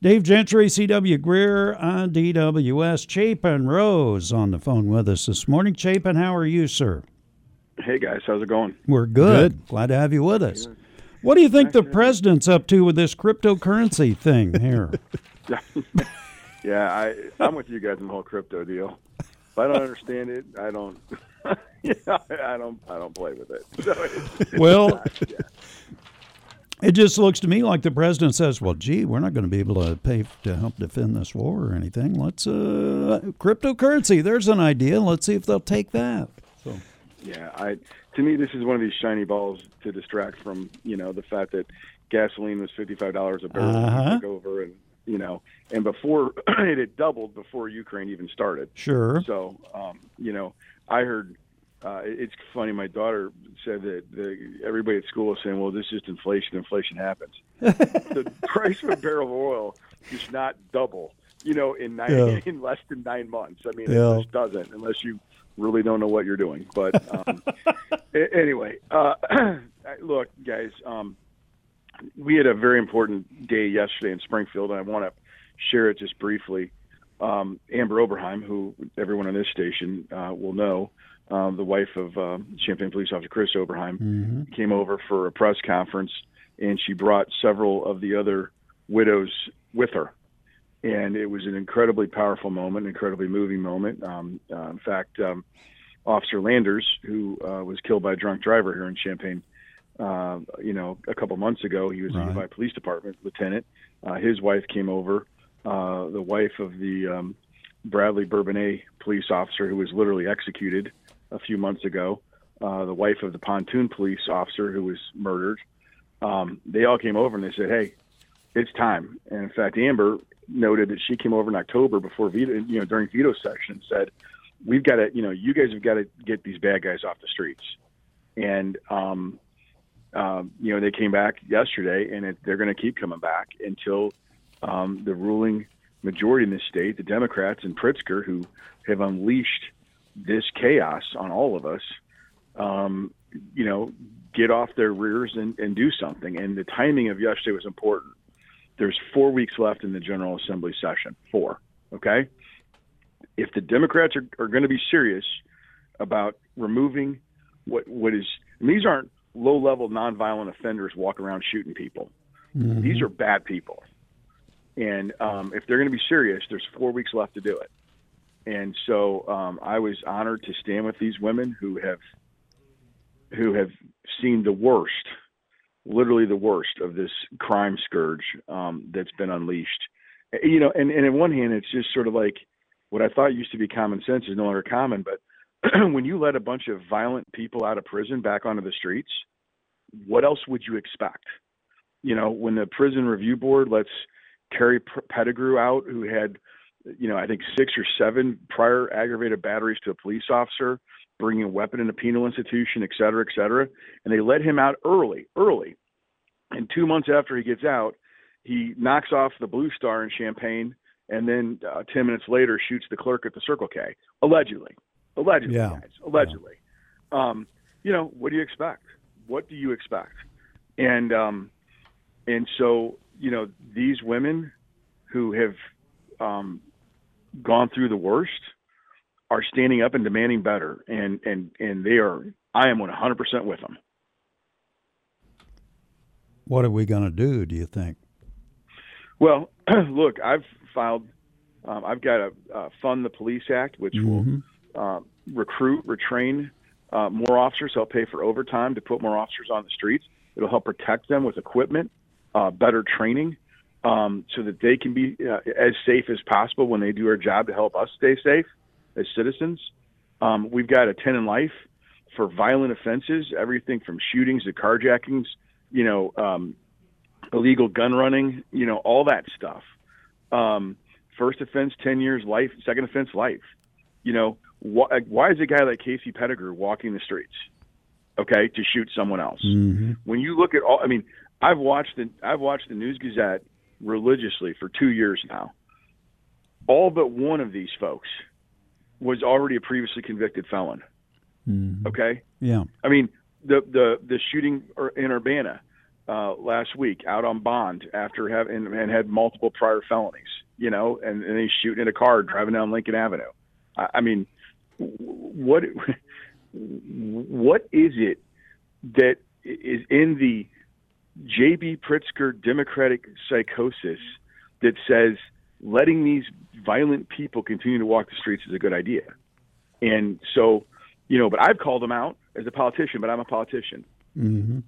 Dave Gentry, C.W. Greer on DWS. Chapin Rose on the phone with us this morning. Chapin, how are you, sir? Hey guys, how's it going? We're good. Glad to have you with us. What do you think the president's up to with this cryptocurrency thing here? yeah, I I'm with you guys in the whole crypto deal. If I don't understand it, I don't. yeah, I don't. I don't play with it. So it's, well, yeah. It just looks to me like the president says, "Well, gee, we're not going to be able to pay to help defend this war or anything. Let's uh, cryptocurrency. There's an idea. Let's see if they'll take that." So. Yeah, I to me this is one of these shiny balls to distract from you know the fact that gasoline was fifty five dollars a barrel uh-huh. over and you know and before it had doubled before Ukraine even started. Sure. So um, you know I heard uh, it's funny. My daughter said that the, everybody at school was saying, "Well, this is just inflation. Inflation happens." the price of a barrel of oil does not double, you know, in nine, yeah. in less than nine months. I mean, yeah. it just doesn't unless you really don't know what you're doing. But um, anyway, uh, look, guys, um, we had a very important day yesterday in Springfield, and I want to share it just briefly. Um, Amber Oberheim, who everyone on this station uh, will know, um, the wife of uh, Champaign Police Officer Chris Oberheim, mm-hmm. came over for a press conference, and she brought several of the other widows with her and it was an incredibly powerful moment, an incredibly moving moment. Um, uh, in fact, um, Officer Landers, who uh, was killed by a drunk driver here in Champaign, uh, you know, a couple months ago, he was right. in the Police Department lieutenant. Uh, his wife came over. Uh, the wife of the um, Bradley Bourbonnais police officer who was literally executed a few months ago. Uh, the wife of the pontoon police officer who was murdered. Um, they all came over and they said, "Hey, it's time." And in fact, Amber noted that she came over in October before veto, you know, during veto session and said, "We've got to, you know, you guys have got to get these bad guys off the streets." And um, um, you know, they came back yesterday, and it, they're going to keep coming back until um, the ruling majority in this state, the Democrats and Pritzker, who have unleashed this chaos on all of us, um, you know, get off their rears and, and do something. And the timing of yesterday was important there's four weeks left in the General Assembly session. Four. Okay. If the Democrats are, are going to be serious about removing what what is, these aren't low level nonviolent offenders walking around shooting people. Mm-hmm. These are bad people. And um, if they're going to be serious, there's four weeks left to do it. And so um, I was honored to stand with these women who have who have seen the worst literally the worst of this crime scourge um, that's been unleashed. You know, and, and on one hand, it's just sort of like what I thought used to be common sense is no longer common. But when you let a bunch of violent people out of prison back onto the streets, what else would you expect? You know, when the prison review board lets Terry Pettigrew out, who had, you know, I think six or seven prior aggravated batteries to a police officer, bringing a weapon in a penal institution, et cetera, et cetera. And they let him out early, early. And two months after he gets out, he knocks off the Blue Star in Champaign, and then uh, ten minutes later shoots the clerk at the Circle K, allegedly. Allegedly, yeah. guys. Allegedly. Yeah. Um, you know, what do you expect? What do you expect? And um, and so you know these women who have um, gone through the worst are standing up and demanding better, and and and they are. I am 100% with them. What are we going to do? Do you think? Well, look, I've filed. Um, I've got a uh, fund the police act, which mm-hmm. will uh, recruit, retrain uh, more officers. Help pay for overtime to put more officers on the streets. It'll help protect them with equipment, uh, better training, um, so that they can be uh, as safe as possible when they do our job to help us stay safe as citizens. Um, we've got a 10 in life for violent offenses, everything from shootings to carjackings, you know, um, illegal gun running, you know, all that stuff. Um, first offense, 10 years life, second offense, life. You know, wh- why is a guy like Casey Pettigrew walking the streets? Okay, to shoot someone else. Mm-hmm. When you look at all, I mean, I've watched the I've watched the News Gazette religiously for two years now. All but one of these folks was already a previously convicted felon. Mm-hmm. Okay. Yeah. I mean, the the the shooting in Urbana, uh, last week out on bond after having and had multiple prior felonies. You know, and, and he's shooting at a car driving down Lincoln Avenue. I, I mean, what what is it that is in the J.B. Pritzker democratic psychosis that says letting these violent people continue to walk the streets is a good idea? And so, you know, but I've called them out as a politician, but I'm a politician. Mm-hmm.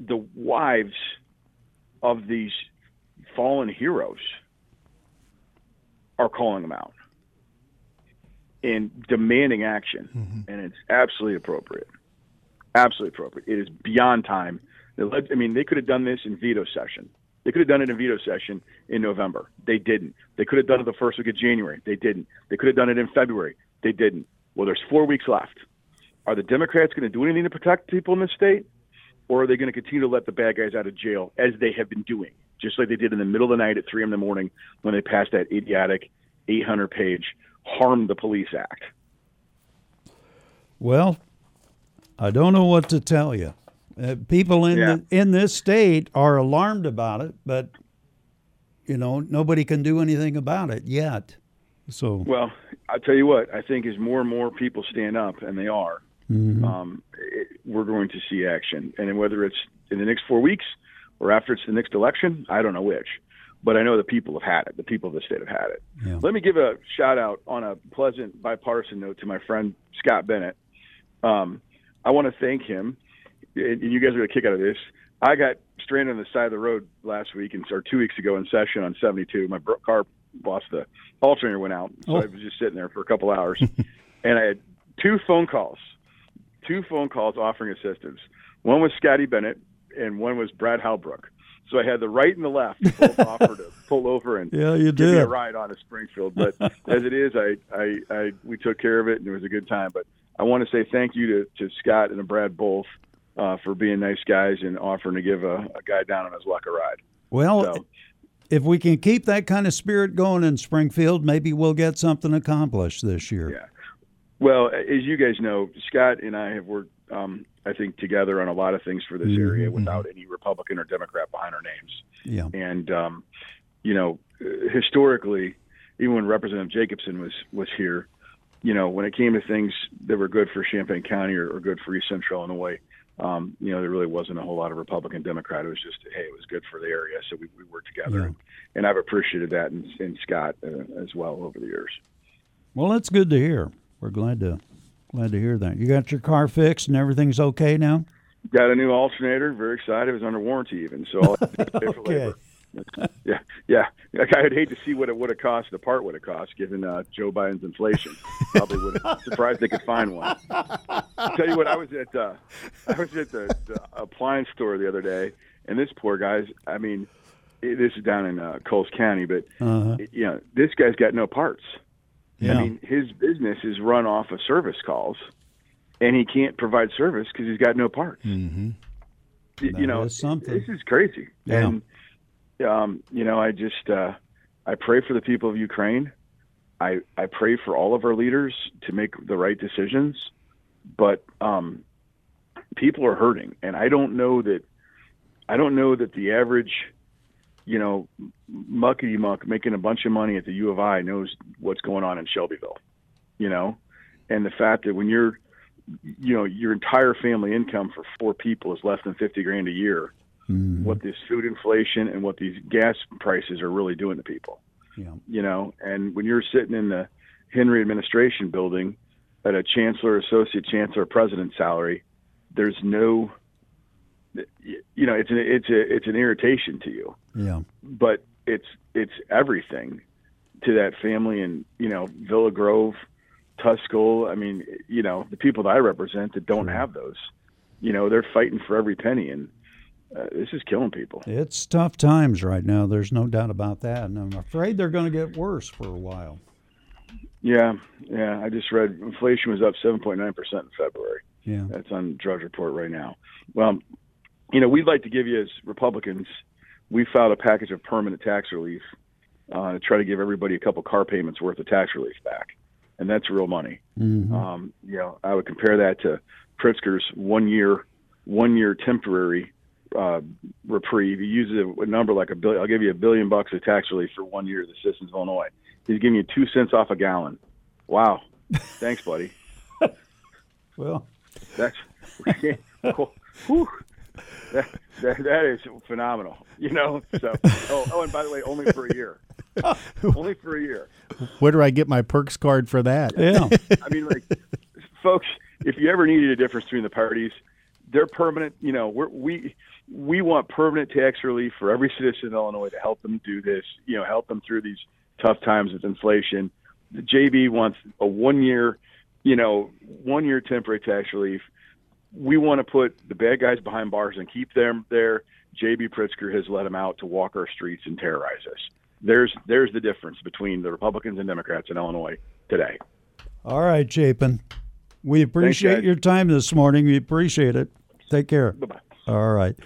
The wives of these fallen heroes are calling them out and demanding action, mm-hmm. and it's absolutely appropriate. Absolutely appropriate. It is beyond time. I mean, they could have done this in veto session. They could have done it in veto session in November. They didn't. They could have done it the first week of January. They didn't. They could have done it in February. They didn't. Well, there's four weeks left. Are the Democrats going to do anything to protect people in this state, or are they going to continue to let the bad guys out of jail as they have been doing, just like they did in the middle of the night at 3 in the morning when they passed that idiotic 800 page Harm the Police Act? Well, I don't know what to tell you. Uh, people in yeah. the, in this state are alarmed about it, but you know nobody can do anything about it yet. So well, I tell you what, I think as more and more people stand up, and they are, mm-hmm. um, it, we're going to see action. And whether it's in the next four weeks or after it's the next election, I don't know which but I know the people have had it. The people of the state have had it. Yeah. Let me give a shout out on a pleasant bipartisan note to my friend Scott Bennett. Um, I want to thank him, and you guys are going to kick out of this. I got stranded on the side of the road last week, and or two weeks ago in session on 72. My car lost the alternator went out, so oh. I was just sitting there for a couple hours, and I had two phone calls, two phone calls offering assistance. One was Scotty Bennett, and one was Brad Halbrook. So I had the right and the left both offer to pull over and yeah, you give did. me a ride on to Springfield. But as it is, I, I, I, we took care of it and it was a good time. But I want to say thank you to, to Scott and to Brad both uh, for being nice guys and offering to give a, a guy down on his luck a ride. Well, so, if we can keep that kind of spirit going in Springfield, maybe we'll get something accomplished this year. Yeah. Well, as you guys know, Scott and I have worked um, I think, together on a lot of things for this mm-hmm. area without any Republican or Democrat behind our names. Yeah. And um, you know, historically, even when Representative Jakobsson was was here, you know, when it came to things that were good for Champaign County or, or good for East Central Illinois, um, you know, there really wasn't a whole lot of Republican Democrat. It was just, hey, it was good for the area, so we, we worked together, yeah. and, and I've appreciated that in, in Scott uh, as well over the years. Well, that's good to hear. We're glad to Glad to hear that. You got your car fixed and everything's okay now? Got a new alternator. Very excited. It was under warranty even. So okay. Yeah, yeah. Like I'd hate to see what it would have cost. The part would have cost, given uh, Joe Biden's inflation. Probably would have surprised they could find one. I'll tell you what, I was at uh, I was at the, the appliance store the other day, and this poor guy's. I mean, this is down in uh, Coles County, but uh-huh. you know, this guy's got no parts. Yeah. I mean, his business is run off of service calls, and he can't provide service because he's got no parts. Mm-hmm. You know, something. this is crazy. Yeah. And um, you know, I just uh, I pray for the people of Ukraine. I I pray for all of our leaders to make the right decisions, but um, people are hurting, and I don't know that I don't know that the average you know, muckety muck making a bunch of money at the U of I knows what's going on in Shelbyville, you know, and the fact that when you're, you know, your entire family income for four people is less than 50 grand a year, mm-hmm. what this food inflation and what these gas prices are really doing to people, yeah. you know, and when you're sitting in the Henry administration building at a chancellor, associate chancellor, president salary, there's no you know, it's an it's a it's an irritation to you. Yeah. But it's it's everything to that family, and you know, Villa Grove, Tuscola. I mean, you know, the people that I represent that don't have those. You know, they're fighting for every penny, and uh, this is killing people. It's tough times right now. There's no doubt about that, and I'm afraid they're going to get worse for a while. Yeah, yeah. I just read inflation was up 7.9 percent in February. Yeah, that's on Drudge Report right now. Well, you know, we'd like to give you as Republicans, we filed a package of permanent tax relief uh, to try to give everybody a couple car payments worth of tax relief back, and that's real money. Mm-hmm. Um, you know, I would compare that to Pritzker's one year, one year temporary uh, reprieve. He uses a, a number like a billion. I'll give you a billion bucks of tax relief for one year. of The citizens of Illinois. He's giving you two cents off a gallon. Wow. Thanks, buddy. Well, That's whew, that, that, that is phenomenal. You know. So oh, oh, and by the way, only for a year. only for a year. Where do I get my perks card for that? yeah. I mean, like, folks, if you ever needed a difference between the parties, they're permanent. You know, we're, we we want permanent tax relief for every citizen in Illinois to help them do this. You know, help them through these tough times with inflation. The JB wants a one year, you know, one year temporary tax relief. We want to put the bad guys behind bars and keep them there. JB Pritzker has let them out to walk our streets and terrorize us. There's there's the difference between the Republicans and Democrats in Illinois today. All right, Chapin. We appreciate your time this morning. We appreciate it. Take care. Bye bye. All right.